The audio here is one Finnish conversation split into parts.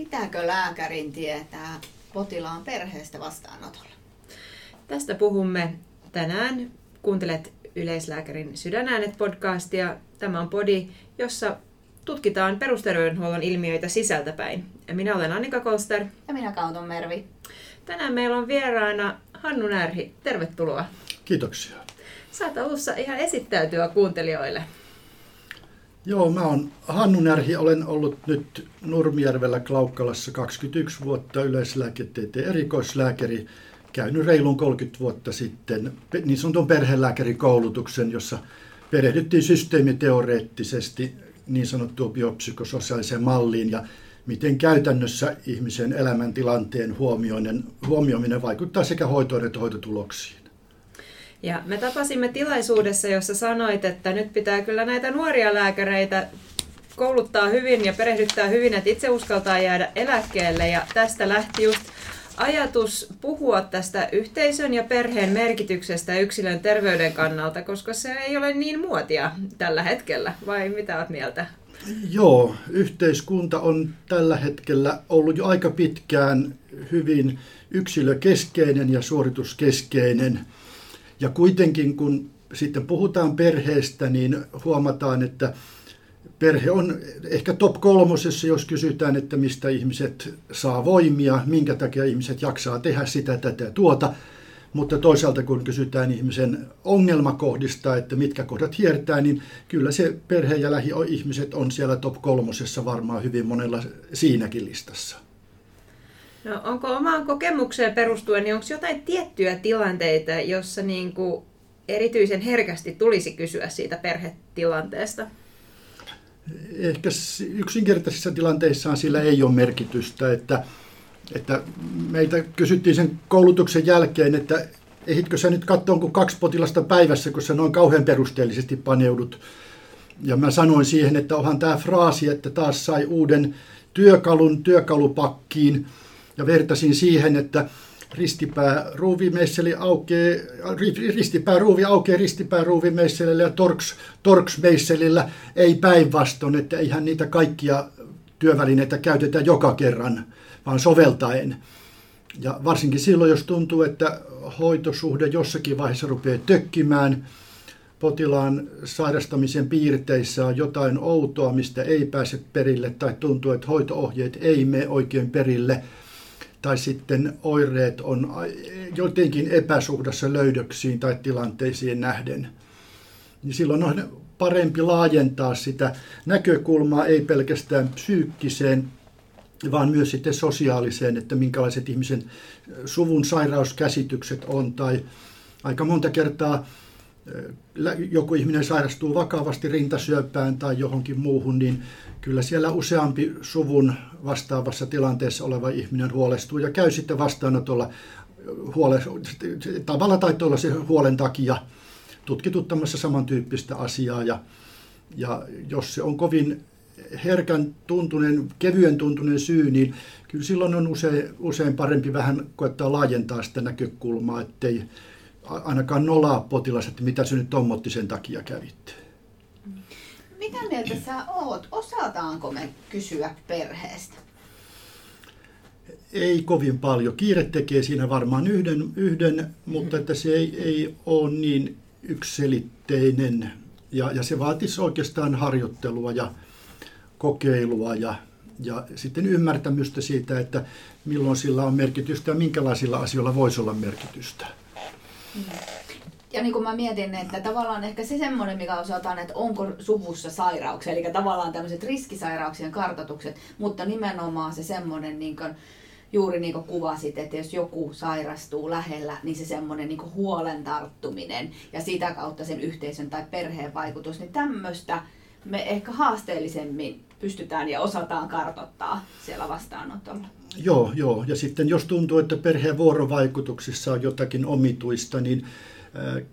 Pitääkö lääkärin tietää potilaan perheestä vastaanotolla? Tästä puhumme tänään. Kuuntelet Yleislääkärin Sydänäänet-podcastia. Tämä on podi, jossa tutkitaan perusterveydenhuollon ilmiöitä sisältäpäin. Ja minä olen Annika Kolster. Ja minä Kauton Mervi. Tänään meillä on vieraana Hannu Närhi. Tervetuloa. Kiitoksia. Saat alussa ihan esittäytyä kuuntelijoille. Joo, mä oon Hannu Närhi, olen ollut nyt Nurmijärvellä Klaukkalassa 21 vuotta yleislääketieteen erikoislääkäri. Käynyt reilun 30 vuotta sitten niin sanotun perhelääkärikoulutuksen, jossa perehdyttiin systeemiteoreettisesti niin sanottuun biopsykososiaaliseen malliin ja miten käytännössä ihmisen elämäntilanteen huomioiminen, huomioiminen vaikuttaa sekä hoitoon että hoitotuloksiin. Ja me tapasimme tilaisuudessa, jossa sanoit, että nyt pitää kyllä näitä nuoria lääkäreitä kouluttaa hyvin ja perehdyttää hyvin, että itse uskaltaa jäädä eläkkeelle. Ja tästä lähti just ajatus puhua tästä yhteisön ja perheen merkityksestä yksilön terveyden kannalta, koska se ei ole niin muotia tällä hetkellä, vai mitä olet mieltä? Joo, yhteiskunta on tällä hetkellä ollut jo aika pitkään hyvin yksilökeskeinen ja suorituskeskeinen. Ja kuitenkin kun sitten puhutaan perheestä, niin huomataan, että perhe on ehkä top kolmosessa, jos kysytään, että mistä ihmiset saa voimia, minkä takia ihmiset jaksaa tehdä sitä, tätä tuota. Mutta toisaalta kun kysytään ihmisen ongelmakohdista, että mitkä kohdat hiertää, niin kyllä se perhe- ja lähi-ihmiset on siellä top kolmosessa varmaan hyvin monella siinäkin listassa. No, onko omaan kokemukseen perustuen, niin onko jotain tiettyjä tilanteita, jossa niin kuin erityisen herkästi tulisi kysyä siitä perhetilanteesta? Ehkä yksinkertaisissa tilanteissa sillä ei ole merkitystä, että, että meitä kysyttiin sen koulutuksen jälkeen, että ehitkö sä nyt katsoa kuin kaksi potilasta päivässä, kun sä noin kauhean perusteellisesti paneudut. Ja mä sanoin siihen, että onhan tämä fraasi, että taas sai uuden työkalun työkalupakkiin – ja vertasin siihen, että ristipää ruuvimeisseli aukeaa, ristipää ruuvi aukeaa ristipää ruuvimeisselillä ja torks, torksmeisselillä ei päinvastoin, että eihän niitä kaikkia työvälineitä käytetä joka kerran, vaan soveltaen. Ja varsinkin silloin, jos tuntuu, että hoitosuhde jossakin vaiheessa rupeaa tökkimään, potilaan sairastamisen piirteissä on jotain outoa, mistä ei pääse perille, tai tuntuu, että hoitoohjeet ei mene oikein perille – tai sitten oireet on jotenkin epäsuhdassa löydöksiin tai tilanteisiin nähden, niin silloin on parempi laajentaa sitä näkökulmaa ei pelkästään psyykkiseen, vaan myös sitten sosiaaliseen, että minkälaiset ihmisen suvun sairauskäsitykset on. Tai aika monta kertaa joku ihminen sairastuu vakavasti rintasyöpään tai johonkin muuhun, niin kyllä siellä useampi suvun vastaavassa tilanteessa oleva ihminen huolestuu ja käy sitten vastaanotolla huole, tavalla tai se huolen takia tutkituttamassa samantyyppistä asiaa. Ja, ja jos se on kovin herkän tuntunen, kevyen tuntunen syy, niin kyllä silloin on usein, usein parempi vähän koettaa laajentaa sitä näkökulmaa, ettei ainakaan nolaa potilas, että mitä se nyt on, sen takia kävitte. Mitä mieltä sä oot? Osataanko me kysyä perheestä? Ei kovin paljon. Kiire tekee siinä varmaan yhden, yhden mutta että se ei, ei ole niin yksilitteinen. Ja, ja se vaatisi oikeastaan harjoittelua ja kokeilua ja, ja sitten ymmärtämystä siitä, että milloin sillä on merkitystä ja minkälaisilla asioilla voisi olla merkitystä. Mm ja niin kuin mä mietin, että tavallaan ehkä se semmoinen, mikä osataan, että onko suvussa sairauksia, eli tavallaan tämmöiset riskisairauksien kartoitukset, mutta nimenomaan se semmoinen, niin kuin, juuri niin kuin kuvasit, että jos joku sairastuu lähellä, niin se semmoinen niin huolen tarttuminen ja sitä kautta sen yhteisön tai perheen vaikutus, niin tämmöistä me ehkä haasteellisemmin pystytään ja osataan kartottaa siellä vastaanotolla. Joo, joo. Ja sitten jos tuntuu, että perheen vuorovaikutuksissa on jotakin omituista, niin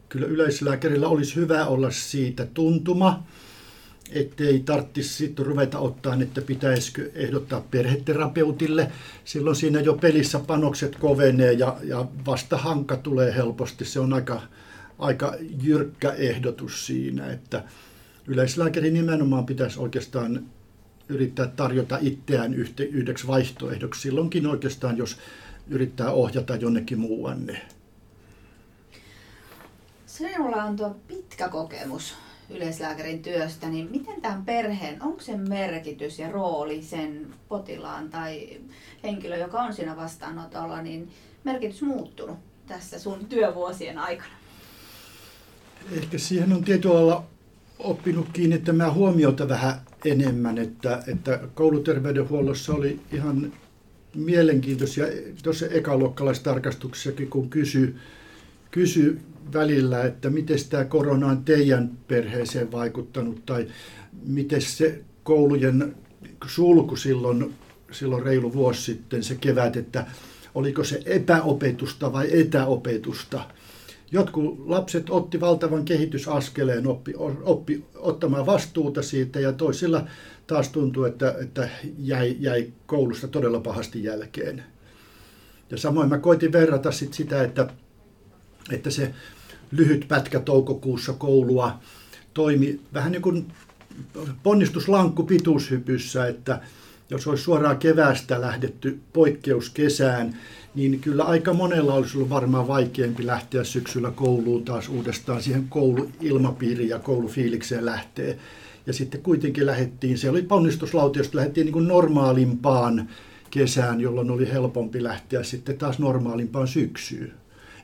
Kyllä yleislääkärillä olisi hyvä olla siitä tuntuma, ettei tarvitsisi sitten ruveta ottaa, että pitäisikö ehdottaa perheterapeutille. Silloin siinä jo pelissä panokset kovenee ja, ja vastahanka tulee helposti. Se on aika, aika jyrkkä ehdotus siinä, että yleislääkäri nimenomaan pitäisi oikeastaan yrittää tarjota itseään yhdeksi vaihtoehdoksi silloinkin oikeastaan, jos yrittää ohjata jonnekin muuanne. Sinulla on tuo pitkä kokemus yleislääkärin työstä, niin miten tämän perheen, onko sen merkitys ja rooli sen potilaan tai henkilö, joka on siinä vastaanotolla, niin merkitys muuttunut tässä sun työvuosien aikana? Ehkä siihen on tietyllä oppinut kiinnittämään huomiota vähän enemmän, että, että kouluterveydenhuollossa oli ihan mielenkiintoisia tuossa ekaluokkalaistarkastuksessakin, kun kysy, kysy välillä, että miten tämä korona on teidän perheeseen vaikuttanut tai miten se koulujen sulku silloin, silloin reilu vuosi sitten, se kevät, että oliko se epäopetusta vai etäopetusta. Jotkut lapset otti valtavan kehitysaskeleen, oppi, oppi ottamaan vastuuta siitä ja toisilla taas tuntui, että, että jäi, jäi koulusta todella pahasti jälkeen. Ja samoin mä koitin verrata sit sitä, että, että se lyhyt pätkä toukokuussa koulua toimi vähän niin kuin ponnistuslankku pituushypyssä, että jos olisi suoraan kevästä lähdetty poikkeuskesään, niin kyllä aika monella olisi ollut varmaan vaikeampi lähteä syksyllä kouluun taas uudestaan siihen kouluilmapiiriin ja koulufiilikseen lähtee. Ja sitten kuitenkin lähdettiin, se oli ponnistuslauti, josta lähdettiin niin kuin normaalimpaan kesään, jolloin oli helpompi lähteä sitten taas normaalimpaan syksyyn.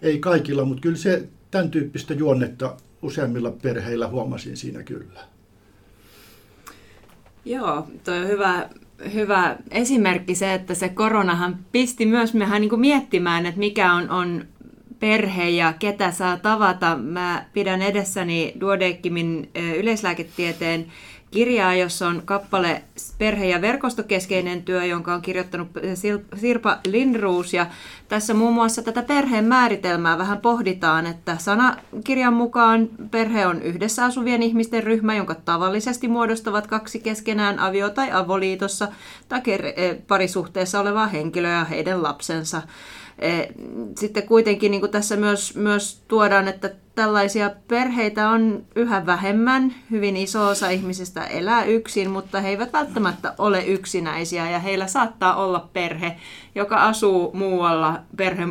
Ei kaikilla, mutta kyllä se tämän tyyppistä juonnetta useimmilla perheillä huomasin siinä kyllä. Joo, tuo on hyvä, hyvä esimerkki se, että se koronahan pisti myös mehän niin miettimään, että mikä on, on perhe ja ketä saa tavata. Mä pidän edessäni Duodeckimin yleislääketieteen kirjaa, jossa on kappale perhe- ja verkostokeskeinen työ, jonka on kirjoittanut Sirpa Lindruus. Ja tässä muun muassa tätä perheen määritelmää vähän pohditaan, että sanakirjan mukaan perhe on yhdessä asuvien ihmisten ryhmä, jonka tavallisesti muodostavat kaksi keskenään avio- tai avoliitossa tai parisuhteessa olevaa henkilöä ja heidän lapsensa. E, sitten kuitenkin niin kuin tässä myös, myös tuodaan, että tällaisia perheitä on yhä vähemmän. Hyvin iso osa ihmisistä elää yksin, mutta he eivät välttämättä ole yksinäisiä ja heillä saattaa olla perhe, joka asuu muualla. Perhe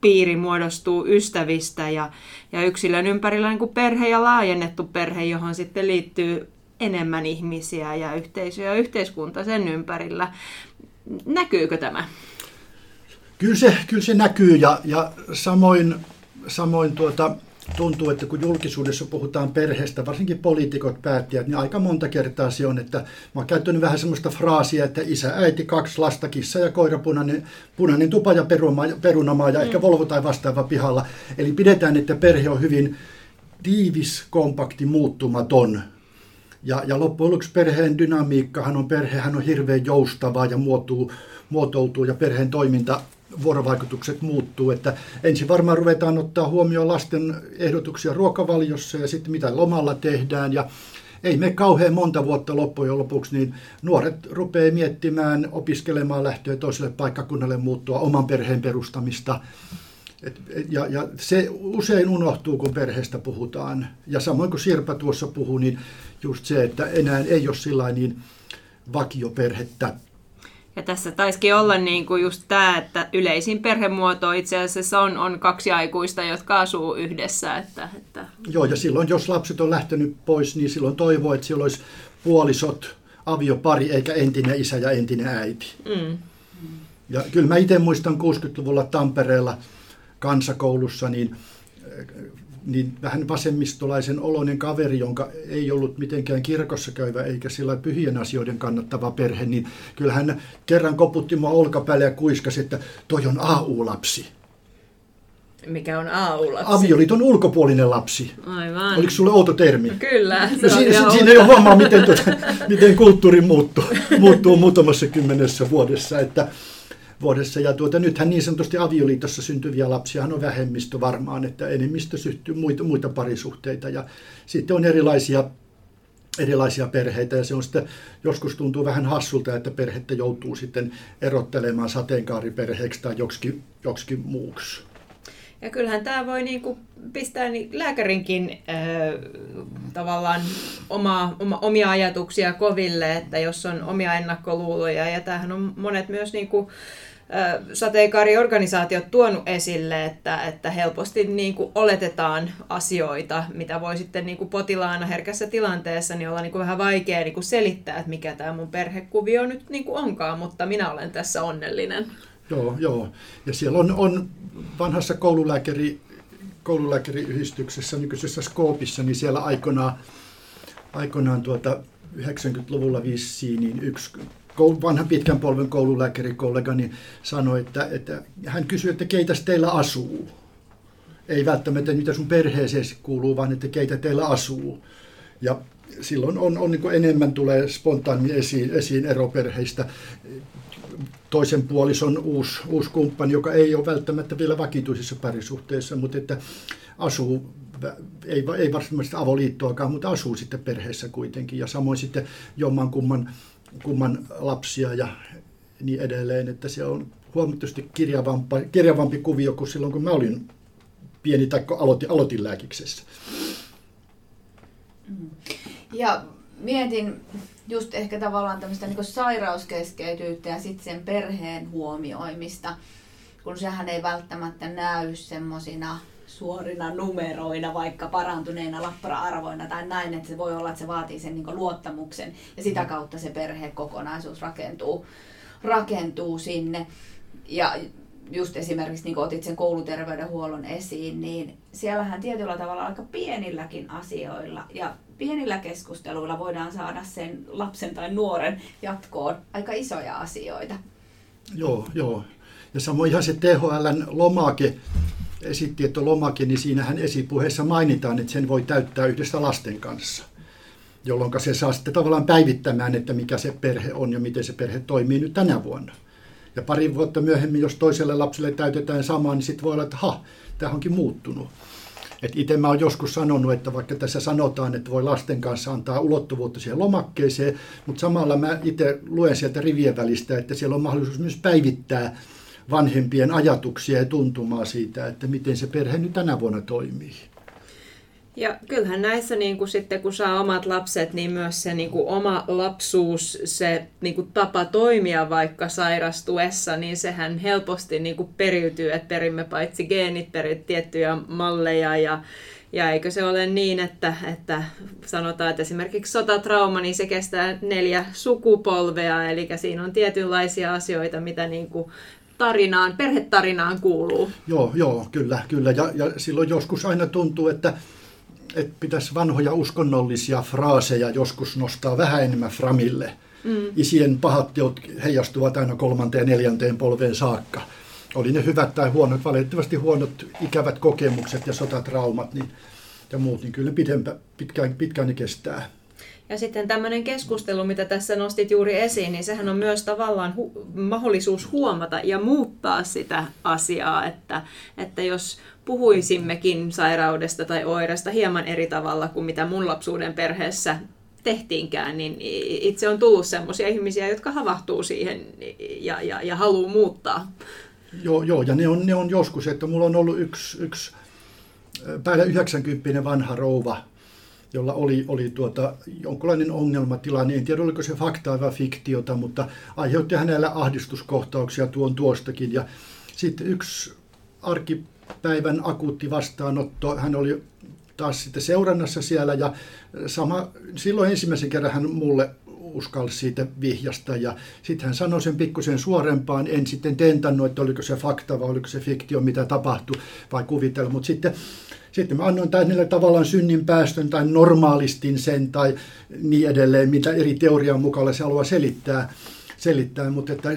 piiri muodostuu ystävistä ja, ja yksilön ympärillä niin kuin perhe ja laajennettu perhe, johon sitten liittyy enemmän ihmisiä ja yhteisö ja yhteiskunta sen ympärillä. Näkyykö tämä? Kyllä se, kyllä se näkyy ja, ja samoin, samoin tuota, tuntuu, että kun julkisuudessa puhutaan perheestä, varsinkin poliitikot, päättäjät, niin aika monta kertaa se on, että mä oon käyttänyt vähän semmoista fraasia, että isä, äiti, kaksi lasta, kissa ja koira, punainen, punainen tupa ja perunamaa ja mm. ehkä Volvo tai vastaava pihalla. Eli pidetään, että perhe on hyvin tiivis, kompakti, muuttumaton. Ja, ja loppujen lopuksi perheen dynamiikkahan on, perhehän on hirveän joustavaa ja muotou, muotoutuu ja perheen toiminta vuorovaikutukset muuttuu. Että ensin varmaan ruvetaan ottaa huomioon lasten ehdotuksia ruokavaliossa ja sitten mitä lomalla tehdään. Ja ei me kauhean monta vuotta loppujen lopuksi, niin nuoret rupeaa miettimään, opiskelemaan lähtöä toiselle paikkakunnalle muuttua, oman perheen perustamista. Et, ja, ja se usein unohtuu, kun perheestä puhutaan. Ja samoin kuin Sirpa tuossa puhui, niin just se, että enää ei ole sillä niin vakioperhettä ja tässä taisikin olla niin kuin just tämä, että yleisin perhemuoto itse asiassa on, on kaksi aikuista, jotka asuu yhdessä. Että, että... Joo, ja silloin jos lapset on lähtenyt pois, niin silloin toivoo, että siellä olisi puolisot, aviopari, eikä entinen isä ja entinen äiti. Mm. Ja kyllä mä itse muistan 60-luvulla Tampereella kansakoulussa, niin niin vähän vasemmistolaisen oloinen kaveri, jonka ei ollut mitenkään kirkossa käyvä eikä sillä pyhien asioiden kannattava perhe, niin kyllä hän kerran koputti mua olkapäälle ja kuiskasi, että toi on AU-lapsi. Mikä on AU-lapsi? Avioliiton ulkopuolinen lapsi. Aivan. Oliko sulle outo termi? Kyllä. No siinä, siinä ei huomaa, miten, tuota, miten kulttuuri muuttuu, muuttuu muutamassa kymmenessä vuodessa. Että, vuodessa. Ja tuota, nythän niin sanotusti avioliitossa syntyviä lapsia on vähemmistö varmaan, että enemmistö syntyy muita, muita parisuhteita. Ja sitten on erilaisia erilaisia perheitä ja se on sitten, joskus tuntuu vähän hassulta, että perhettä joutuu sitten erottelemaan sateenkaariperheeksi tai joksikin, joksikin muuksi. Ja kyllähän tämä voi niinku pistää lääkärinkin äh, tavallaan oma, oma, omia ajatuksia koville, että jos on omia ennakkoluuloja, ja tämähän on monet myös niinku, sateenkaariorganisaatiot tuonut esille, että, että helposti niin kuin oletetaan asioita, mitä voi sitten niin kuin potilaana herkässä tilanteessa niin olla niin kuin vähän vaikea niin kuin selittää, että mikä tämä mun perhekuvio nyt niin kuin onkaan, mutta minä olen tässä onnellinen. Joo, joo. Ja siellä on, on vanhassa koululääkäri, koululääkäriyhdistyksessä, nykyisessä Skoopissa, niin siellä aikoinaan, aikoinaan tuota 90-luvulla vissiin, niin yksi vanha pitkän polven koululääkärikollegani sanoi, että, että hän kysyi, että keitä teillä asuu. Ei välttämättä mitä sun perheeseen kuuluu, vaan että keitä teillä asuu. Ja silloin on, on niin enemmän tulee spontaani esiin, esiin eroperheistä. Toisen puolison uusi, uusi kumppani, joka ei ole välttämättä vielä vakituisissa parisuhteissa, mutta että asuu ei, ei varsinaisesti avoliittoakaan, mutta asuu sitten perheessä kuitenkin. Ja samoin sitten jomman kumman lapsia ja niin edelleen, että se on huomattavasti kirjavampi, kirjavampi kuvio kuin silloin, kun mä olin pieni tai aloitin, aloitin lääkiksessä. Mm. Ja mietin just ehkä tavallaan tämmöistä niin sairauskeskeytyyttä ja sitten sen perheen huomioimista, kun sehän ei välttämättä näy semmoisina suorina numeroina, vaikka parantuneina lappara-arvoina tai näin, että se voi olla, että se vaatii sen niin luottamuksen ja sitä mm. kautta se perhekokonaisuus rakentuu, rakentuu sinne. Ja just esimerkiksi niin otit sen kouluterveydenhuollon esiin, niin siellähän tietyllä tavalla aika pienilläkin asioilla ja pienillä keskusteluilla voidaan saada sen lapsen tai nuoren jatkoon aika isoja asioita. Joo, joo. Ja samoin ihan se THLn lomake, esitti, että niin siinähän esipuheessa mainitaan, että sen voi täyttää yhdessä lasten kanssa, jolloin se saa sitten tavallaan päivittämään, että mikä se perhe on ja miten se perhe toimii nyt tänä vuonna. Ja pari vuotta myöhemmin, jos toiselle lapselle täytetään samaa, niin sitten voi olla, että ha, tämä onkin muuttunut. Et itse mä oon joskus sanonut, että vaikka tässä sanotaan, että voi lasten kanssa antaa ulottuvuutta siihen lomakkeeseen, mutta samalla mä itse luen sieltä rivien välistä, että siellä on mahdollisuus myös päivittää vanhempien ajatuksia ja tuntumaa siitä, että miten se perhe nyt tänä vuonna toimii. Ja kyllähän näissä niin kuin sitten, kun saa omat lapset, niin myös se niin kuin oma lapsuus, se niin kuin tapa toimia vaikka sairastuessa, niin sehän helposti niin kuin periytyy, että perimme paitsi geenit, perit tiettyjä malleja ja ja eikö se ole niin, että, että sanotaan, että esimerkiksi sotatrauma, niin se kestää neljä sukupolvea, eli siinä on tietynlaisia asioita, mitä niin kuin tarinaan, perhetarinaan kuuluu. Joo, joo, kyllä, kyllä. Ja, ja silloin joskus aina tuntuu, että, että pitäisi vanhoja uskonnollisia fraaseja joskus nostaa vähän enemmän framille. Mm. Isien pahat teot heijastuvat aina kolmanteen ja neljänteen polveen saakka. Oli ne hyvät tai huonot, valitettavasti huonot ikävät kokemukset ja sotatraumat niin, ja muut, niin kyllä pidempä, pitkään, pitkään ne kestää. Ja sitten tämmöinen keskustelu, mitä tässä nostit juuri esiin, niin sehän on myös tavallaan hu- mahdollisuus huomata ja muuttaa sitä asiaa, että, että jos puhuisimmekin sairaudesta tai oireesta hieman eri tavalla kuin mitä mun lapsuuden perheessä tehtiinkään, niin itse on tullut sellaisia ihmisiä, jotka havahtuu siihen ja, ja, ja haluaa muuttaa. Joo, joo, ja ne on, ne on joskus, että mulla on ollut yksi, yksi päällä 90 vanha rouva, jolla oli, oli tuota, jonkinlainen ongelmatilanne. En tiedä, oliko se faktaa vai fiktiota, mutta aiheutti hänellä ahdistuskohtauksia tuon tuostakin. Ja sitten yksi arkipäivän akuutti vastaanotto, hän oli taas sitten seurannassa siellä ja sama, silloin ensimmäisen kerran hän mulle uskalsi siitä vihjasta ja sitten hän sanoi sen pikkusen suorempaan, en sitten tentannut, että oliko se fakta vai oliko se fiktio, mitä tapahtui vai kuvitella, mutta sitten sitten mä annoin tänne tavallaan synnin päästön tai normaalistin sen tai niin edelleen, mitä eri teorian mukaan se haluaa selittää. selittää mutta että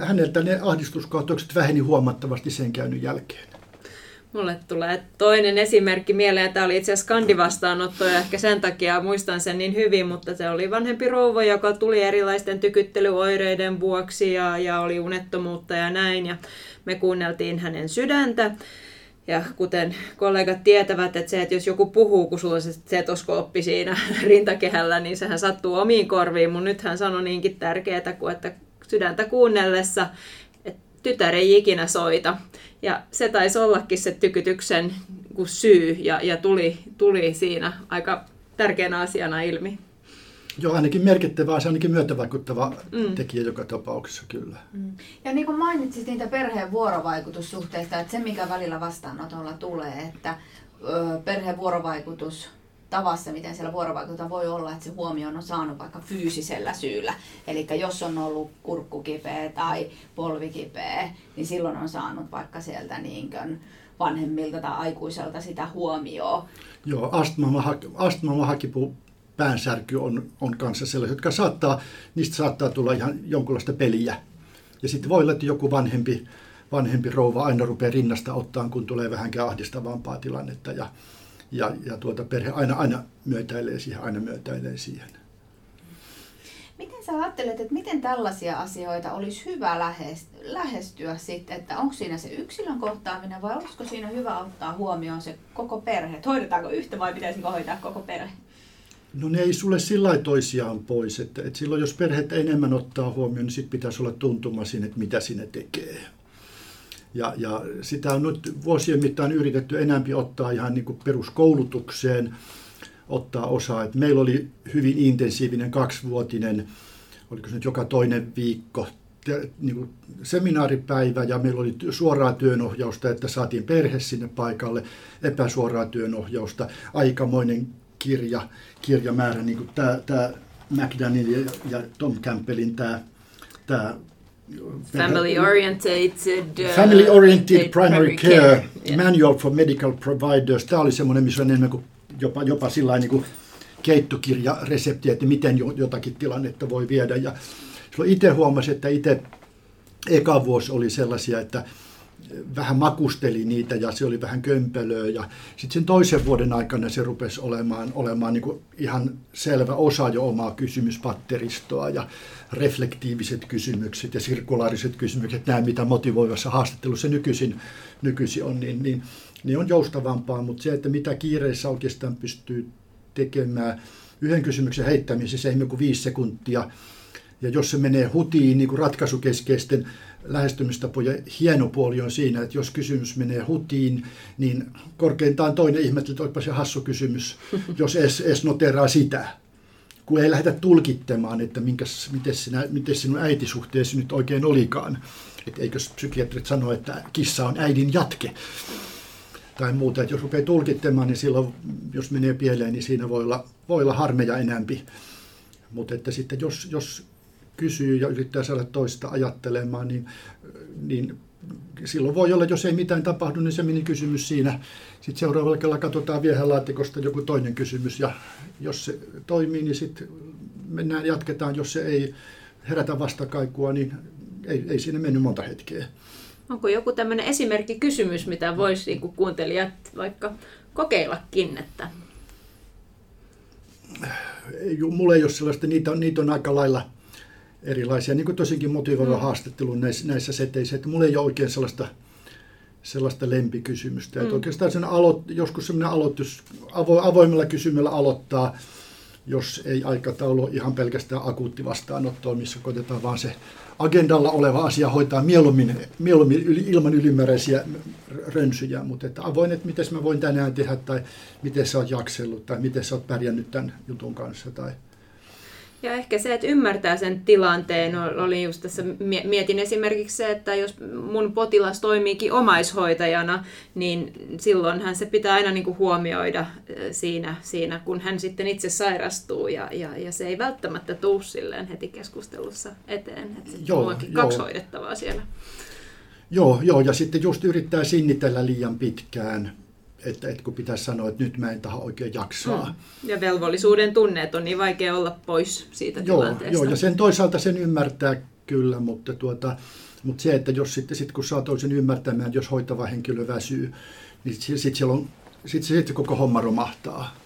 häneltä ne ahdistuskohtaukset väheni huomattavasti sen käynyt jälkeen. Mulle tulee toinen esimerkki mieleen. Tämä oli itse asiassa kandivastaanotto ja ehkä sen takia muistan sen niin hyvin, mutta se oli vanhempi rouva, joka tuli erilaisten tykyttelyoireiden vuoksi ja, ja oli unettomuutta ja näin. Ja me kuunneltiin hänen sydäntä ja kuten kollegat tietävät, että se, että jos joku puhuu, kun sulla se setoskooppi siinä rintakehällä, niin sehän sattuu omiin korviin. Mun nyt hän sanoi niinkin tärkeää kuin, että sydäntä kuunnellessa, että tytär ei ikinä soita. Ja se taisi ollakin se tykytyksen syy ja, ja tuli, tuli siinä aika tärkeänä asiana ilmi. Joo, ainakin merkittävä, se ainakin myötävaikuttava mm. tekijä joka tapauksessa, kyllä. Mm. Ja niin kuin mainitsit niitä perheen vuorovaikutussuhteista, että se mikä välillä vastaanotolla tulee, että ö, perheen vuorovaikutus tavassa, miten siellä vuorovaikutusta voi olla, että se huomio on saanut vaikka fyysisellä syyllä. Eli jos on ollut kurkkukipeä tai polvikipeä, niin silloin on saanut vaikka sieltä niin kuin vanhemmilta tai aikuiselta sitä huomioon. Joo, astma, hakipu, päänsärky on, on kanssa sellaisia, jotka saattaa, niistä saattaa tulla ihan jonkunlaista peliä. Ja sitten voi olla, että joku vanhempi, vanhempi rouva aina rupeaa rinnasta ottaa, kun tulee vähänkään ahdistavampaa tilannetta. Ja, ja, ja tuota perhe aina, aina myötäilee siihen, aina myötäilee siihen. Miten sä ajattelet, että miten tällaisia asioita olisi hyvä lähestyä sitten, että onko siinä se yksilön kohtaaminen vai olisiko siinä hyvä ottaa huomioon se koko perhe? Hoidetaanko yhtä vai pitäisikö hoitaa koko perhe? No ne ei sulle sillä toisiaan pois, että, että silloin jos perhettä enemmän ottaa huomioon, niin sitten pitäisi olla tuntuma siinä, että mitä sinne tekee. Ja, ja sitä on nyt vuosien mittaan yritetty enemmän ottaa ihan niin kuin peruskoulutukseen, ottaa osaa. Et meillä oli hyvin intensiivinen kaksivuotinen, oliko se nyt joka toinen viikko, te, niin kuin seminaaripäivä ja meillä oli suoraa työnohjausta, että saatiin perhe sinne paikalle, epäsuoraa työnohjausta, aikamoinen kirja, kirjamäärä, niin kuin tämä, tämä McDaniel ja, ja Tom Campbellin tämä, tämä Family oriented, uh, Family oriented primary care, care. Yeah. manual for medical providers. Tämä oli semmoinen, missä on enemmän kuin jopa, jopa sillä niin kuin keittokirjaresepti, että miten jotakin tilannetta voi viedä. Ja silloin itse huomasin, että itse eka vuosi oli sellaisia, että vähän makusteli niitä ja se oli vähän kömpelöä. Ja sitten sen toisen vuoden aikana se rupesi olemaan, olemaan niin ihan selvä osa jo omaa kysymyspatteristoa ja reflektiiviset kysymykset ja sirkulaariset kysymykset, nämä mitä motivoivassa haastattelussa nykyisin, nykyisin on, niin, niin, niin on joustavampaa, mutta se, että mitä kiireessä oikeastaan pystyy tekemään, yhden kysymyksen heittämisessä ei kuin viisi sekuntia, ja jos se menee hutiin niin kuin ratkaisukeskeisten lähestymistapojen hieno puoli on siinä, että jos kysymys menee hutiin, niin korkeintaan toinen ihmettelee, että olipa se hassu kysymys, jos edes, edes noteraa sitä. Kun ei lähdetä tulkittamaan, että minkäs, miten, sinä, miten sinun äitisuhteesi nyt oikein olikaan. Että eikö psykiatrit sano, että kissa on äidin jatke tai muuta. Että jos rupeaa tulkittamaan, niin silloin, jos menee pieleen, niin siinä voi olla, voi olla harmeja enämpi. Mutta että sitten jos, jos kysyy ja yrittää saada toista ajattelemaan, niin, niin silloin voi olla, jos ei mitään tapahdu, niin se meni kysymys siinä. Sitten seuraavalla kerralla katsotaan viehelaatikosta joku toinen kysymys ja jos se toimii, niin sitten mennään, jatketaan. Jos se ei herätä vastakaikua, niin ei, ei siinä mennyt monta hetkeä. Onko joku tämmöinen esimerkkikysymys, mitä voisi niin kuuntelijat vaikka kokeillakin? Että... Ei, mulla ei ole sellaista, niitä on, niitä on aika lailla erilaisia, niin kuin tosinkin motivoiva mm. haastattelu näissä, näissä seteissä, että mulla ei ole oikein sellaista, sellaista lempikysymystä. Mm. Että oikeastaan sen alo, joskus sellainen aloitus, avo, avoimella kysymyllä aloittaa, jos ei aikataulu ihan pelkästään akuutti vastaanottoa, missä koitetaan vaan se agendalla oleva asia hoitaa mieluummin, mieluummin yli, ilman ylimääräisiä rönsyjä, mutta että avoin, että miten mä voin tänään tehdä, tai miten sä oot jaksellut, tai miten sä oot pärjännyt tämän jutun kanssa, tai ja ehkä se, että ymmärtää sen tilanteen, oli just tässä, mietin esimerkiksi se, että jos mun potilas toimiikin omaishoitajana, niin silloinhan se pitää aina niin kuin huomioida siinä, siinä, kun hän sitten itse sairastuu, ja, ja, ja se ei välttämättä tuu silleen heti keskustelussa eteen, että joo, joo. kaksi hoidettavaa siellä. Joo, joo, ja sitten just yrittää sinnitellä liian pitkään, että, että kun pitäisi sanoa, että nyt mä en taha oikein jaksaa. Mm. Ja velvollisuuden tunneet on niin vaikea olla pois siitä joo, tilanteesta. Joo, ja sen toisaalta sen ymmärtää kyllä, mutta, tuota, mutta se, että jos sitten sit kun saa toisen ymmärtämään, jos hoitava henkilö väsyy, niin sitten sit, sit, sit, sit koko homma romahtaa.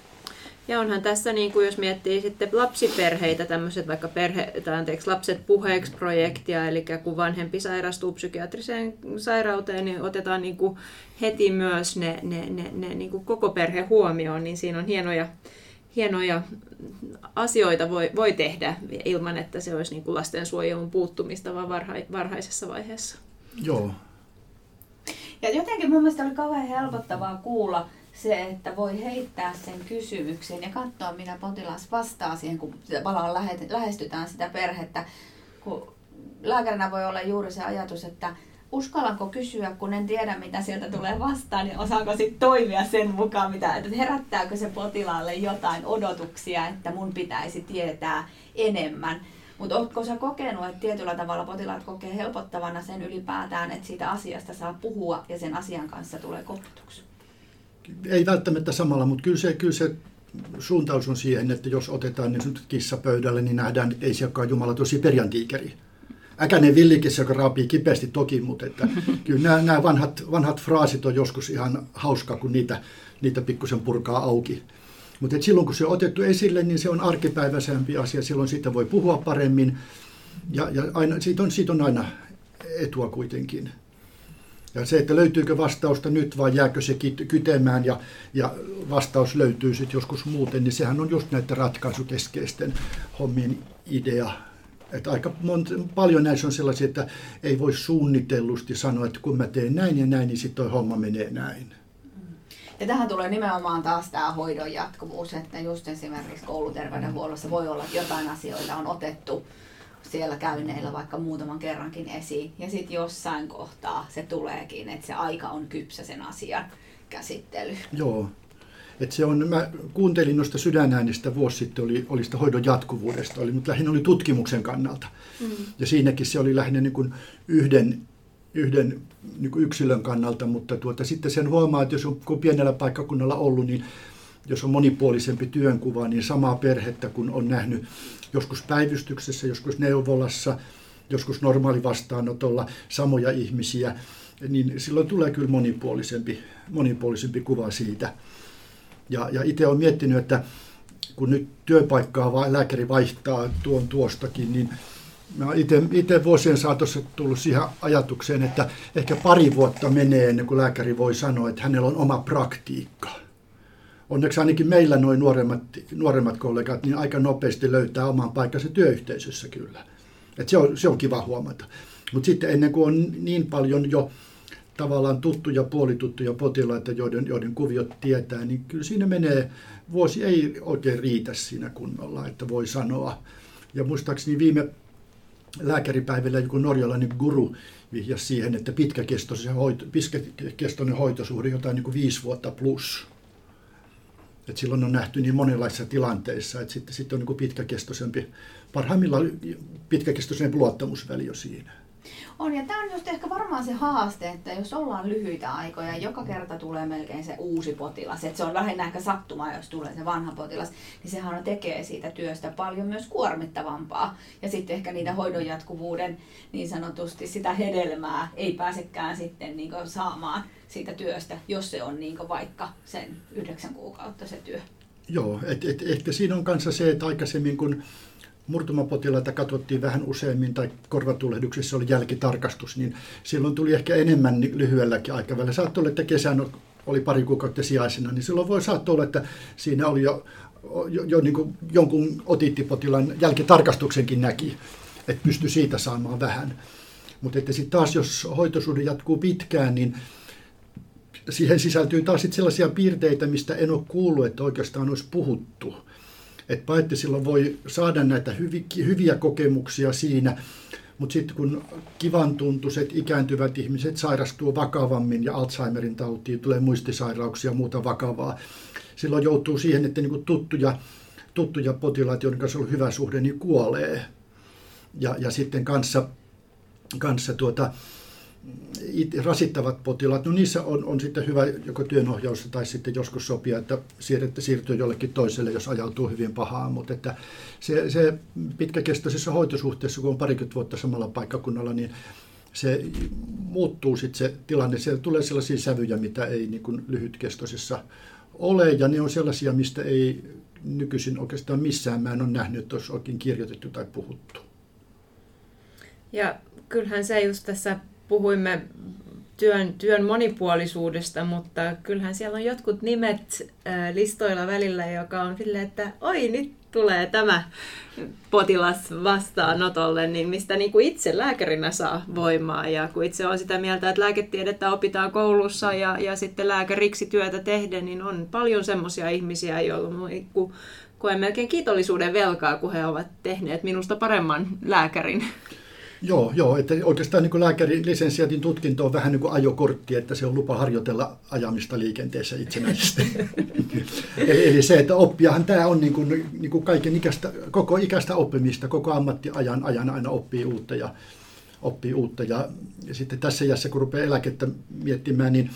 Ja onhan tässä, niin kuin jos miettii sitten lapsiperheitä, tämmöiset vaikka perhe, tai anteeksi, lapset puheeksi projektia, eli kun vanhempi sairastuu psykiatriseen sairauteen, niin otetaan niin kuin heti myös ne, ne, ne, ne niin kuin koko perhe huomioon, niin siinä on hienoja, hienoja asioita voi, voi tehdä ilman, että se olisi niin kuin lastensuojelun puuttumista, vaan varha, varhaisessa vaiheessa. Joo, Ja jotenkin mun mielestä oli kauhean helpottavaa kuulla se, että voi heittää sen kysymyksen ja katsoa, mitä potilas vastaa siihen, kun palaan lähestytään sitä perhettä. Kun lääkärinä voi olla juuri se ajatus, että uskallanko kysyä, kun en tiedä, mitä sieltä tulee vastaan, niin osaanko sitten toimia sen mukaan, mitä, että herättääkö se potilaalle jotain odotuksia, että mun pitäisi tietää enemmän. Mutta oletko sä kokenut, että tietyllä tavalla potilaat kokee helpottavana sen ylipäätään, että siitä asiasta saa puhua ja sen asian kanssa tulee kohtuksi? Ei välttämättä samalla, mutta kyllä se, kyllä se suuntaus on siihen, että jos otetaan niin kissa pöydälle, niin nähdään, että ei se olekaan Jumala tosi perjantiikeri äkäinen villikissa, joka raapii kipeästi toki, mutta että kyllä nämä, nämä vanhat, vanhat fraasit on joskus ihan hauska, kun niitä, niitä pikkusen purkaa auki. Mutta silloin kun se on otettu esille, niin se on arkipäiväisempi asia, silloin siitä voi puhua paremmin ja, ja aina, siitä, on, siitä on aina etua kuitenkin. Ja se, että löytyykö vastausta nyt vai jääkö se kytemään ja, ja vastaus löytyy sitten joskus muuten, niin sehän on just näiden ratkaisukeskeisten hommien idea että aika monta, paljon näissä on sellaisia, että ei voi suunnitellusti sanoa, että kun mä teen näin ja näin, niin sitten toi homma menee näin. Ja tähän tulee nimenomaan taas tämä hoidon jatkuvuus, että just esimerkiksi kouluterveydenhuollossa voi olla, että jotain asioita on otettu siellä käynneillä vaikka muutaman kerrankin esiin. Ja sitten jossain kohtaa se tuleekin, että se aika on kypsä sen asian käsittely. Joo, et se on, mä kuuntelin noista sydänäänistä vuosi sitten, oli, oli sitä hoidon jatkuvuudesta, oli, mutta lähinnä oli tutkimuksen kannalta. Mm. Ja siinäkin se oli lähinnä niin kuin yhden, yhden niin kuin yksilön kannalta, mutta tuota, sitten sen huomaa, että jos on, kun pienellä paikkakunnalla ollut, niin jos on monipuolisempi työnkuva, niin samaa perhettä kun on nähnyt joskus päivystyksessä, joskus neuvolassa, joskus normaali vastaanotolla samoja ihmisiä, niin silloin tulee kyllä monipuolisempi, monipuolisempi kuva siitä. Ja, ja itse olen miettinyt, että kun nyt työpaikkaa vai, lääkäri vaihtaa tuon tuostakin, niin itse vuosien saatossa tullut siihen ajatukseen, että ehkä pari vuotta menee ennen kuin lääkäri voi sanoa, että hänellä on oma praktiikka. Onneksi ainakin meillä noin nuoremmat, nuoremmat kollegat niin aika nopeasti löytää oman paikkansa työyhteisössä kyllä. Et se, on, se on kiva huomata. Mutta sitten ennen kuin on niin paljon jo tavallaan tuttuja, puolituttuja potilaita, joiden, joiden kuviot tietää, niin kyllä siinä menee, vuosi ei oikein riitä siinä kunnolla, että voi sanoa. Ja muistaakseni viime lääkäripäivillä joku norjalainen guru vihjasi siihen, että pitkäkestoinen, hoito, pitkäkestoinen hoitosuhde jotain niin kuin viisi vuotta plus. Et silloin on nähty niin monenlaisissa tilanteissa, että sitten, sitten on niin pitkäkestoisempi, parhaimmillaan pitkäkestoisempi luottamusväli jo siinä. On, ja tämä on just ehkä varmaan se haaste, että jos ollaan lyhyitä aikoja, joka kerta tulee melkein se uusi potilas, että se on vähän ehkä sattumaa, jos tulee se vanha potilas, niin sehän tekee siitä työstä paljon myös kuormittavampaa. Ja sitten ehkä niitä hoidon jatkuvuuden niin sanotusti sitä hedelmää ei pääsekään sitten niin saamaan siitä työstä, jos se on niin vaikka sen yhdeksän kuukautta se työ. Joo, et, et, ehkä siinä on kanssa se, että aikaisemmin kun murtumapotilaita katsottiin vähän useammin tai korvatulehduksessa oli jälkitarkastus, niin silloin tuli ehkä enemmän lyhyelläkin aikavälillä. Saattoi olla, että kesän oli pari kuukautta sijaisena, niin silloin voi saattaa olla, että siinä oli jo, jo, jo niin kuin jonkun otittipotilaan jälkitarkastuksenkin näki, että pystyi siitä saamaan vähän. Mutta että sitten taas, jos hoitosuhde jatkuu pitkään, niin siihen sisältyy taas sit sellaisia piirteitä, mistä en ole kuullut, että oikeastaan olisi puhuttu että paitsi silloin voi saada näitä hyviä kokemuksia siinä, mutta sitten kun kivan tuntuiset ikääntyvät ihmiset sairastuu vakavammin ja Alzheimerin tautiin, tulee muistisairauksia ja muuta vakavaa, silloin joutuu siihen, että niin tuttuja, tuttuja potilaita, joiden kanssa on hyvä suhde, niin kuolee. Ja, ja sitten kanssa, kanssa tuota, rasittavat potilaat, no niissä on, on sitten hyvä joko työnohjausta tai sitten joskus sopia, että siirtyy jollekin toiselle, jos ajautuu hyvin pahaan, mutta että se, se pitkäkestoisessa hoitosuhteessa, kun on parikymmentä vuotta samalla paikkakunnalla, niin se muuttuu sitten se tilanne. Siellä tulee sellaisia sävyjä, mitä ei niin kuin lyhytkestoisessa ole, ja ne on sellaisia, mistä ei nykyisin oikeastaan missään mä en ole nähnyt, että olisi oikein kirjoitettu tai puhuttu. Ja kyllähän se just tässä puhuimme työn, työn monipuolisuudesta, mutta kyllähän siellä on jotkut nimet listoilla välillä, joka on silleen, että oi nyt tulee tämä potilas vastaanotolle, niin mistä niin kuin itse lääkärinä saa voimaa. Ja kun itse on sitä mieltä, että lääketiedettä opitaan koulussa ja, ja sitten lääkäriksi työtä tehdä, niin on paljon semmoisia ihmisiä, joilla niin koen melkein kiitollisuuden velkaa, kun he ovat tehneet minusta paremman lääkärin. Joo, joo että oikeastaan niin lääkärin lisensiaatin tutkinto on vähän niin kuin ajokortti, että se on lupa harjoitella ajamista liikenteessä itsenäisesti. eli, eli se, että oppiahan tämä on niin kuin, niin kuin kaiken ikäistä, koko ikäistä oppimista, koko ammattiajan ajan aina oppii uutta ja oppii uutta. Ja, ja sitten tässä jässä, kun rupeaa eläkettä miettimään, niin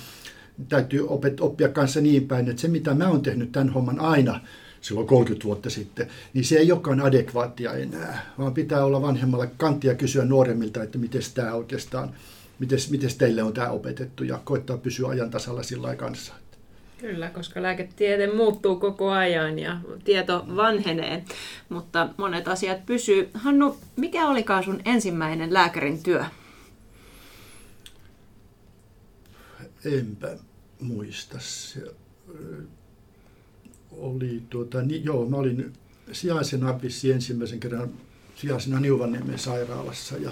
täytyy opet, oppia kanssa niin päin, että se mitä mä oon tehnyt tämän homman aina, silloin 30 vuotta sitten, niin se ei olekaan adekvaattia enää, vaan pitää olla vanhemmalla kanttia kysyä nuoremmilta, että miten tämä oikeastaan, miten teille on tämä opetettu ja koittaa pysyä ajan tasalla sillä kanssa. Kyllä, koska lääketiede muuttuu koko ajan ja tieto vanhenee, mutta monet asiat pysyy. Hannu, mikä olikaan sun ensimmäinen lääkärin työ? Enpä muista. Se oli, tuota, niin, joo, mä olin sijaisena vissi ensimmäisen kerran sijaisena Niuvanniemen sairaalassa ja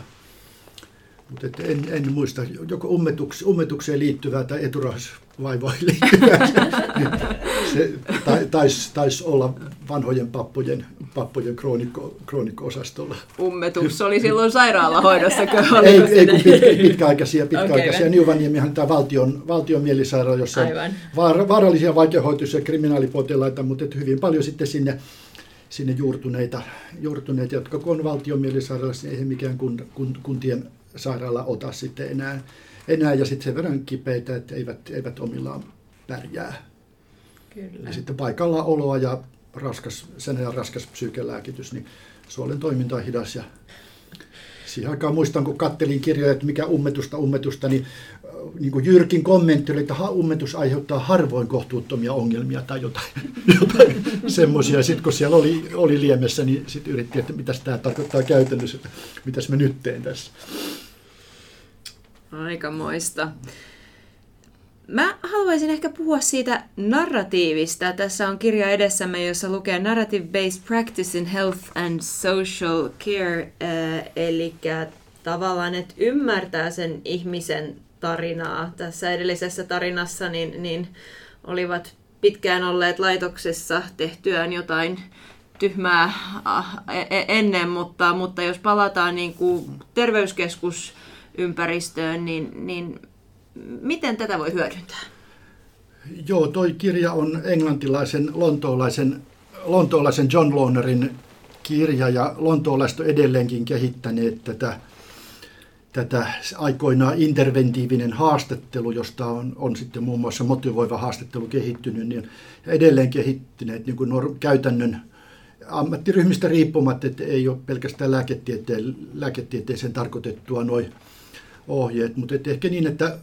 mutta että en, en muista, joko ummetuks, ummetukseen liittyvää tai eturahasvaivoihin liittyvää. se taisi tais olla vanhojen pappojen, pappojen kroonikko, kroonikko-osastolla. Ummetus oli silloin sairaalahoidossa, kun ei, ei kun pit, pitkäaikaisia, pitkäaikaisia. Okay, Niuvaniemihän tämä valtion, valtion mielisairaala, jossa on vaarallisia vaikeahoitoisia kriminaalipotilaita, mutta hyvin paljon sitten sinne sinne juurtuneita, juurtuneita jotka kun on valtion mielisairaalassa, niin ei mikään kun, kun, kuntien sairaala ota sitten enää, enää ja sitten sen verran kipeitä, että eivät, eivät omillaan pärjää. Kyllä. Ja sitten paikalla oloa ja raskas, sen ajan raskas psyykelääkitys, niin suolen toiminta on hidas ja siihen aikaan muistan, kun kattelin kirjoja, että mikä ummetusta ummetusta, niin, äh, niin kuin Jyrkin kommentti oli, että ummetus aiheuttaa harvoin kohtuuttomia ongelmia tai jotain, jotain semmoisia. Sitten kun siellä oli, oli liemessä, niin sitten yritti, että mitä tämä tarkoittaa käytännössä, mitäs mä nyt teen tässä. Aikamoista. Mä haluaisin ehkä puhua siitä narratiivista. Tässä on kirja edessämme, jossa lukee Narrative-Based Practice in Health and Social Care, äh, eli tavallaan, että ymmärtää sen ihmisen tarinaa. Tässä edellisessä tarinassa niin, niin olivat pitkään olleet laitoksessa tehtyään jotain tyhmää äh, e-, e-, ennen, mutta, mutta jos palataan niin kuin terveyskeskus ympäristöön, niin, niin miten tätä voi hyödyntää? Joo, toi kirja on englantilaisen lontoolaisen, lontoolaisen John Lohnerin kirja ja lontoolaiset on edelleenkin kehittäneet tätä, tätä aikoinaan interventiivinen haastattelu, josta on, on sitten muun muassa motivoiva haastattelu kehittynyt, niin edelleen kehittyneet niin kuin käytännön ammattiryhmistä riippumatta, että ei ole pelkästään lääketieteen, lääketieteeseen tarkoitettua noin ohjeet, mutta ehkä niin, että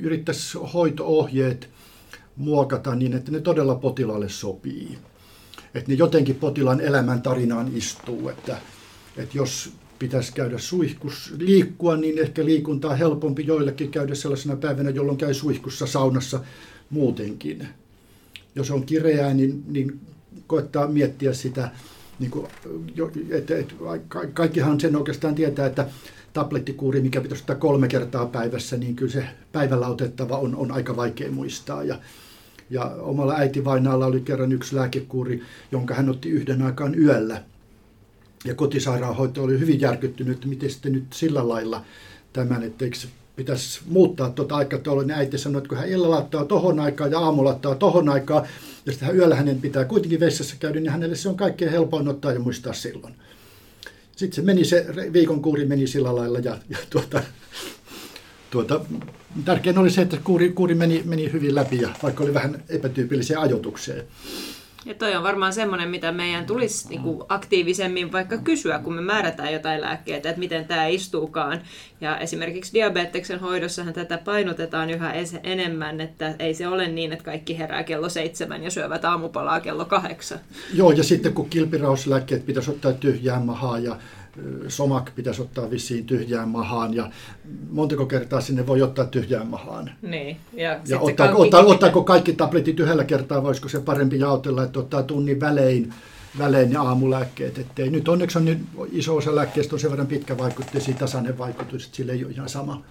yrittäisi hoitoohjeet muokata niin, että ne todella potilaalle sopii. Että ne jotenkin potilaan elämän tarinaan istuu, että, että jos pitäisi käydä suihkus, liikkua, niin ehkä liikuntaa helpompi joillekin käydä sellaisena päivänä, jolloin käy suihkussa saunassa muutenkin. Jos on kireää, niin, niin koettaa miettiä sitä, niin kuin, että, että kaikkihan sen oikeastaan tietää, että tablettikuuri, mikä pitäisi ottaa kolme kertaa päivässä, niin kyllä se päivällä otettava on, on aika vaikea muistaa. Ja, ja omalla äitivainaalla oli kerran yksi lääkekuuri, jonka hän otti yhden aikaan yöllä. Ja kotisairaanhoito oli hyvin järkyttynyt, että miten sitten nyt sillä lailla tämän, että eikö pitäisi muuttaa tuota aikataulua, niin äiti sanoi, että kun hän illalla ottaa tohon aikaan ja aamulla ottaa tohon aikaan, ja sitten yöllä hänen pitää kuitenkin vessassa käydä, niin hänelle se on kaikkein helpoin ottaa ja muistaa silloin sitten se meni se viikon kuuri meni sillä lailla ja, ja tuota, tuota, tärkein oli se, että kuuri, kuuri meni, meni hyvin läpi ja vaikka oli vähän epätyypillisiä ajatuksia. Ja toi on varmaan semmoinen, mitä meidän tulisi niinku aktiivisemmin vaikka kysyä, kun me määrätään jotain lääkkeitä, että miten tämä istuukaan. Ja esimerkiksi diabeteksen hoidossahan tätä painotetaan yhä enemmän, että ei se ole niin, että kaikki herää kello seitsemän ja syövät aamupalaa kello kahdeksan. Joo, ja sitten kun kilpirauslääkkeet pitäisi ottaa tyhjään mahaan ja somak pitäisi ottaa vissiin tyhjään mahaan ja montako kertaa sinne voi ottaa tyhjään mahaan. Niin. Ja, ja ottaa, ottaa, ottaako kaikki tabletit yhdellä kertaa, voisiko se parempi jaotella, että ottaa tunnin välein välein ne aamulääkkeet. Ettei, nyt onneksi on nyt iso osa lääkkeestä on sen verran pitkävaikutteisia, tasainen vaikutus, että sille ei ole ihan sama.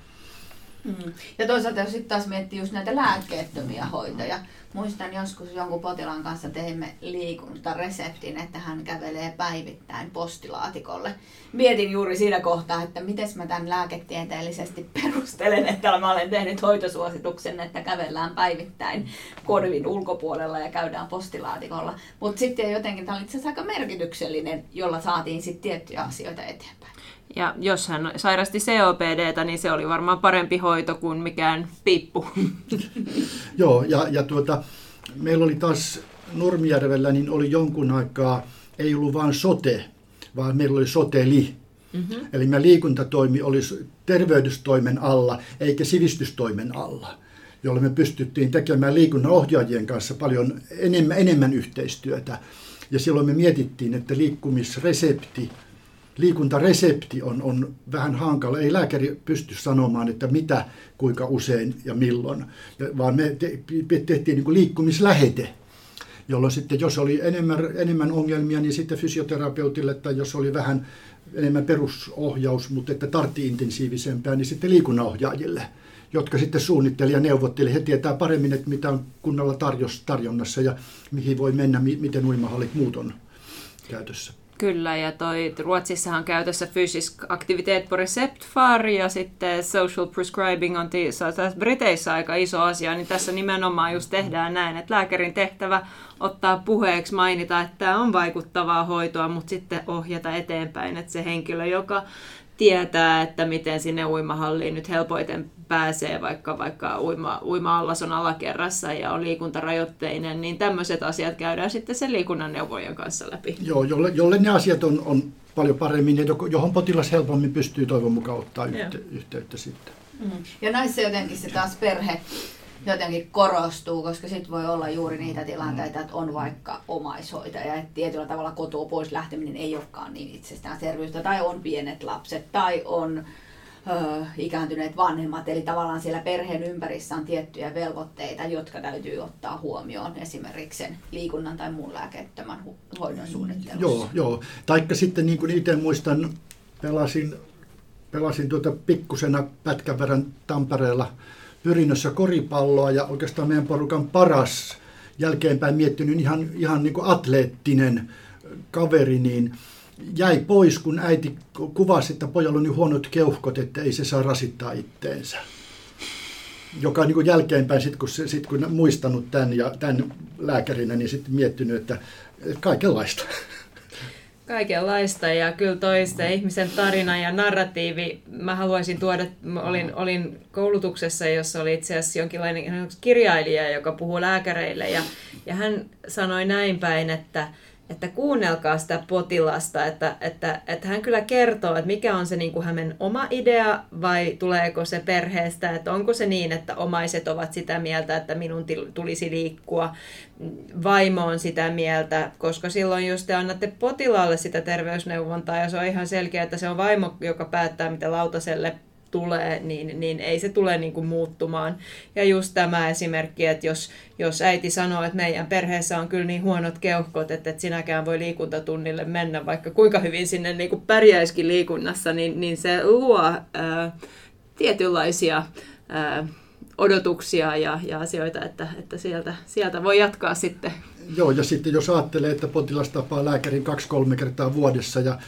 Mm. Ja toisaalta jos sitten taas miettii just näitä lääkkeettömiä hoitoja. Muistan joskus jonkun potilaan kanssa teimme liikuntareseptin, että hän kävelee päivittäin postilaatikolle. Mietin juuri siinä kohtaa, että miten mä tämän lääketieteellisesti perustelen, että mä olen tehnyt hoitosuosituksen, että kävellään päivittäin kodin ulkopuolella ja käydään postilaatikolla. Mutta sitten jotenkin tämä oli itse asiassa aika merkityksellinen, jolla saatiin sitten tiettyjä asioita eteenpäin. Ja jos hän sairasti COPDtä, niin se oli varmaan parempi hoito kuin mikään pippu. Joo, ja, ja tuota, meillä oli taas Nurmijärvellä, niin oli jonkun aikaa, ei ollut vain sote, vaan meillä oli soteli. Mm-hmm. Eli meidän liikuntatoimi oli terveydestoimen alla, eikä sivistystoimen alla, jolloin me pystyttiin tekemään liikunnan ohjaajien kanssa paljon enemmän, enemmän yhteistyötä. Ja silloin me mietittiin, että liikkumisresepti liikuntaresepti on, on vähän hankala. Ei lääkäri pysty sanomaan, että mitä, kuinka usein ja milloin, vaan me te, tehtiin niin liikkumislähete, jolloin sitten jos oli enemmän, enemmän ongelmia, niin sitten fysioterapeutille, tai jos oli vähän enemmän perusohjaus, mutta että tartti intensiivisempää, niin sitten liikunnanohjaajille, jotka sitten suunnitteli ja neuvotteli. He tietää paremmin, että mitä on kunnalla tarjonnassa ja mihin voi mennä, miten uimahallit muut on käytössä. Kyllä, ja toi Ruotsissahan on käytössä fysisk aktivitet på receptfar ja sitten social prescribing on tässä Briteissä aika iso asia, niin tässä nimenomaan just tehdään näin, että lääkärin tehtävä ottaa puheeksi, mainita, että tämä on vaikuttavaa hoitoa, mutta sitten ohjata eteenpäin, että se henkilö, joka tietää, että miten sinne uimahalliin nyt helpoiten pääsee, vaikka, vaikka uima, uima-allas on alakerrassa ja on liikuntarajoitteinen, niin tämmöiset asiat käydään sitten sen liikunnan neuvojen kanssa läpi. Joo, jolle, jolle ne asiat on, on paljon paremmin ja johon potilas helpommin pystyy toivon mukaan ottaa yhte, yhteyttä sitten. Mm. Ja näissä jotenkin se taas perhe jotenkin korostuu, koska sitten voi olla juuri niitä tilanteita, että on vaikka omaishoitaja, että tietyllä tavalla kotoa pois lähteminen ei olekaan niin itsestäänselvyyttä, tai on pienet lapset, tai on ö, ikääntyneet vanhemmat, eli tavallaan siellä perheen ympärissä on tiettyjä velvoitteita, jotka täytyy ottaa huomioon esimerkiksi sen liikunnan tai muun lääkettömän hoidon suunnittelussa. Joo, joo. taikka sitten niin kuin itse muistan, pelasin, pelasin tuota pikkusena pätkän verran Tampereella pyrinnössä koripalloa ja oikeastaan meidän porukan paras jälkeenpäin miettinyt ihan, ihan niin kuin atleettinen kaveri, niin jäi pois, kun äiti kuvasi, että pojalla on niin huonot keuhkot, että ei se saa rasittaa itteensä. Joka niin kuin jälkeenpäin, sit kun, sit kun muistanut tämän ja tämän lääkärinä, niin sitten miettinyt, että kaikenlaista. Kaikenlaista ja kyllä toista ihmisen tarina ja narratiivi. Mä haluaisin tuoda, olin, olin koulutuksessa, jossa oli itse asiassa jonkinlainen kirjailija, joka puhuu lääkäreille ja, ja hän sanoi näin päin, että, että kuunnelkaa sitä potilasta, että, että, että hän kyllä kertoo, että mikä on se niin kuin hänen oma idea vai tuleeko se perheestä, että onko se niin, että omaiset ovat sitä mieltä, että minun tulisi liikkua, vaimo on sitä mieltä, koska silloin jos te annatte potilaalle sitä terveysneuvontaa ja se on ihan selkeä, että se on vaimo, joka päättää, mitä lautaselle tulee, niin, niin ei se tule niin kuin muuttumaan. Ja just tämä esimerkki, että jos, jos äiti sanoo, että meidän perheessä on kyllä niin huonot keuhkot, että et sinäkään voi liikuntatunnille mennä, vaikka kuinka hyvin sinne niin kuin pärjäisikin liikunnassa, niin, niin se luo ää, tietynlaisia ää, odotuksia ja, ja asioita, että, että sieltä, sieltä voi jatkaa sitten. Joo, ja sitten jos ajattelee, että potilas tapaa lääkärin kaksi-kolme kertaa vuodessa ja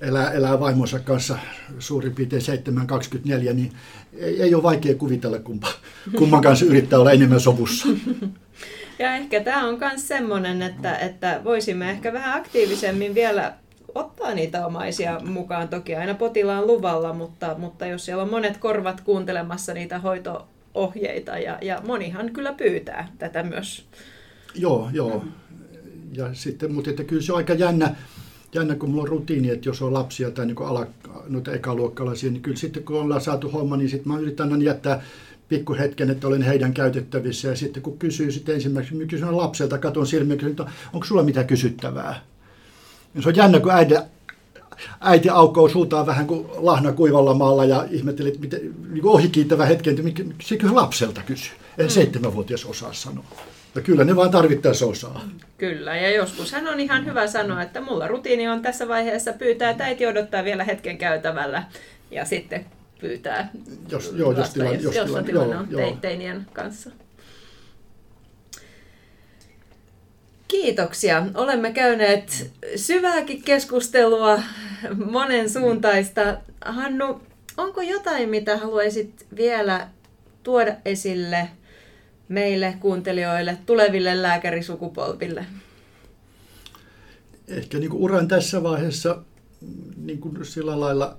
elää, elää vaimonsa kanssa suurin piirtein 7-24, niin ei, ei ole vaikea kuvitella, kumpa, kumman kanssa yrittää olla enemmän sovussa. Ja ehkä tämä on myös semmoinen, että, että voisimme ehkä vähän aktiivisemmin vielä ottaa niitä omaisia mukaan, toki aina potilaan luvalla, mutta, mutta jos siellä on monet korvat kuuntelemassa niitä hoitoohjeita, ja, ja monihan kyllä pyytää tätä myös. Joo, joo. Ja sitten, mutta että kyllä se on aika jännä, jännä, kun mulla on rutiini, että jos on lapsia tai niin ala, noita ekaluokkalaisia, niin kyllä sitten kun ollaan saatu homma, niin sitten mä yritän aina jättää pikkuhetken, että olen heidän käytettävissä. Ja sitten kun kysyy sitten ensimmäiseksi, niin kysyn lapselta, katon silmiä, että onko sulla mitään kysyttävää? Ja se on jännä, kun äiti, äiti aukoo suutaan vähän kuin lahna kuivalla maalla ja ihmettelee, että miten, niin ohikiittävä hetken, että se kyllä lapselta kysyy. Ei mm. seitsemänvuotias osaa sanoa. Ja kyllä ne vaan tarvittaessa osaa. Kyllä, ja joskus hän on ihan hyvä sanoa, että mulla rutiini on tässä vaiheessa pyytää, että äiti odottaa vielä hetken käytävällä ja sitten pyytää Jos, joo, jos lasta, tilanne, jos, jos jos tilanne, tilanne joo, on joo. te- teinien kanssa. Kiitoksia. Olemme käyneet syvääkin keskustelua, monen suuntaista. Hannu, onko jotain, mitä haluaisit vielä tuoda esille meille kuuntelijoille, tuleville lääkärisukupolville? Ehkä niin kuin uran tässä vaiheessa niin kuin sillä lailla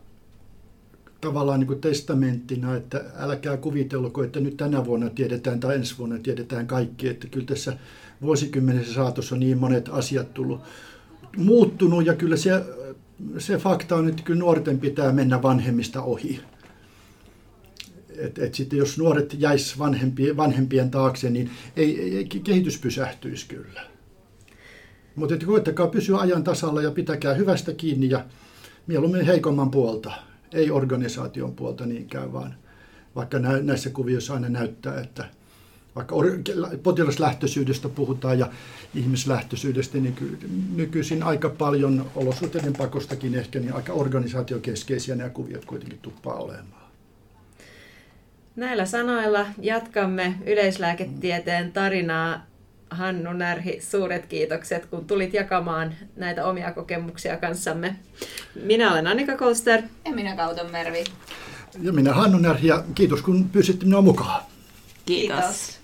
tavallaan niin kuin testamenttina, että älkää kuvitelko, että nyt tänä vuonna tiedetään tai ensi vuonna tiedetään kaikki, että kyllä tässä vuosikymmenessä saatossa on niin monet asiat tullut muuttunut ja kyllä se, se fakta on, että kyllä nuorten pitää mennä vanhemmista ohi. Et, et sitten jos nuoret jäis vanhempien, vanhempien taakse, niin ei, ei, kehitys pysähtyisi kyllä. Mutta koettakaa pysyä ajan tasalla ja pitäkää hyvästä kiinni ja mieluummin heikomman puolta, ei organisaation puolta niinkään, vaan vaikka nä- näissä kuvioissa aina näyttää, että vaikka potilaslähtöisyydestä puhutaan ja ihmislähtöisyydestä, niin ky- nykyisin aika paljon olosuhteiden pakostakin ehkä niin aika organisaatiokeskeisiä nämä kuviot kuitenkin tuppaa olemaan. Näillä sanoilla jatkamme yleislääketieteen tarinaa. Hannu Närhi, suuret kiitokset, kun tulit jakamaan näitä omia kokemuksia kanssamme. Minä olen Annika Kolster. Ja minä Kauton Mervi. Ja minä Hannu Närhi ja kiitos kun pyysitte minua mukaan. Kiitos.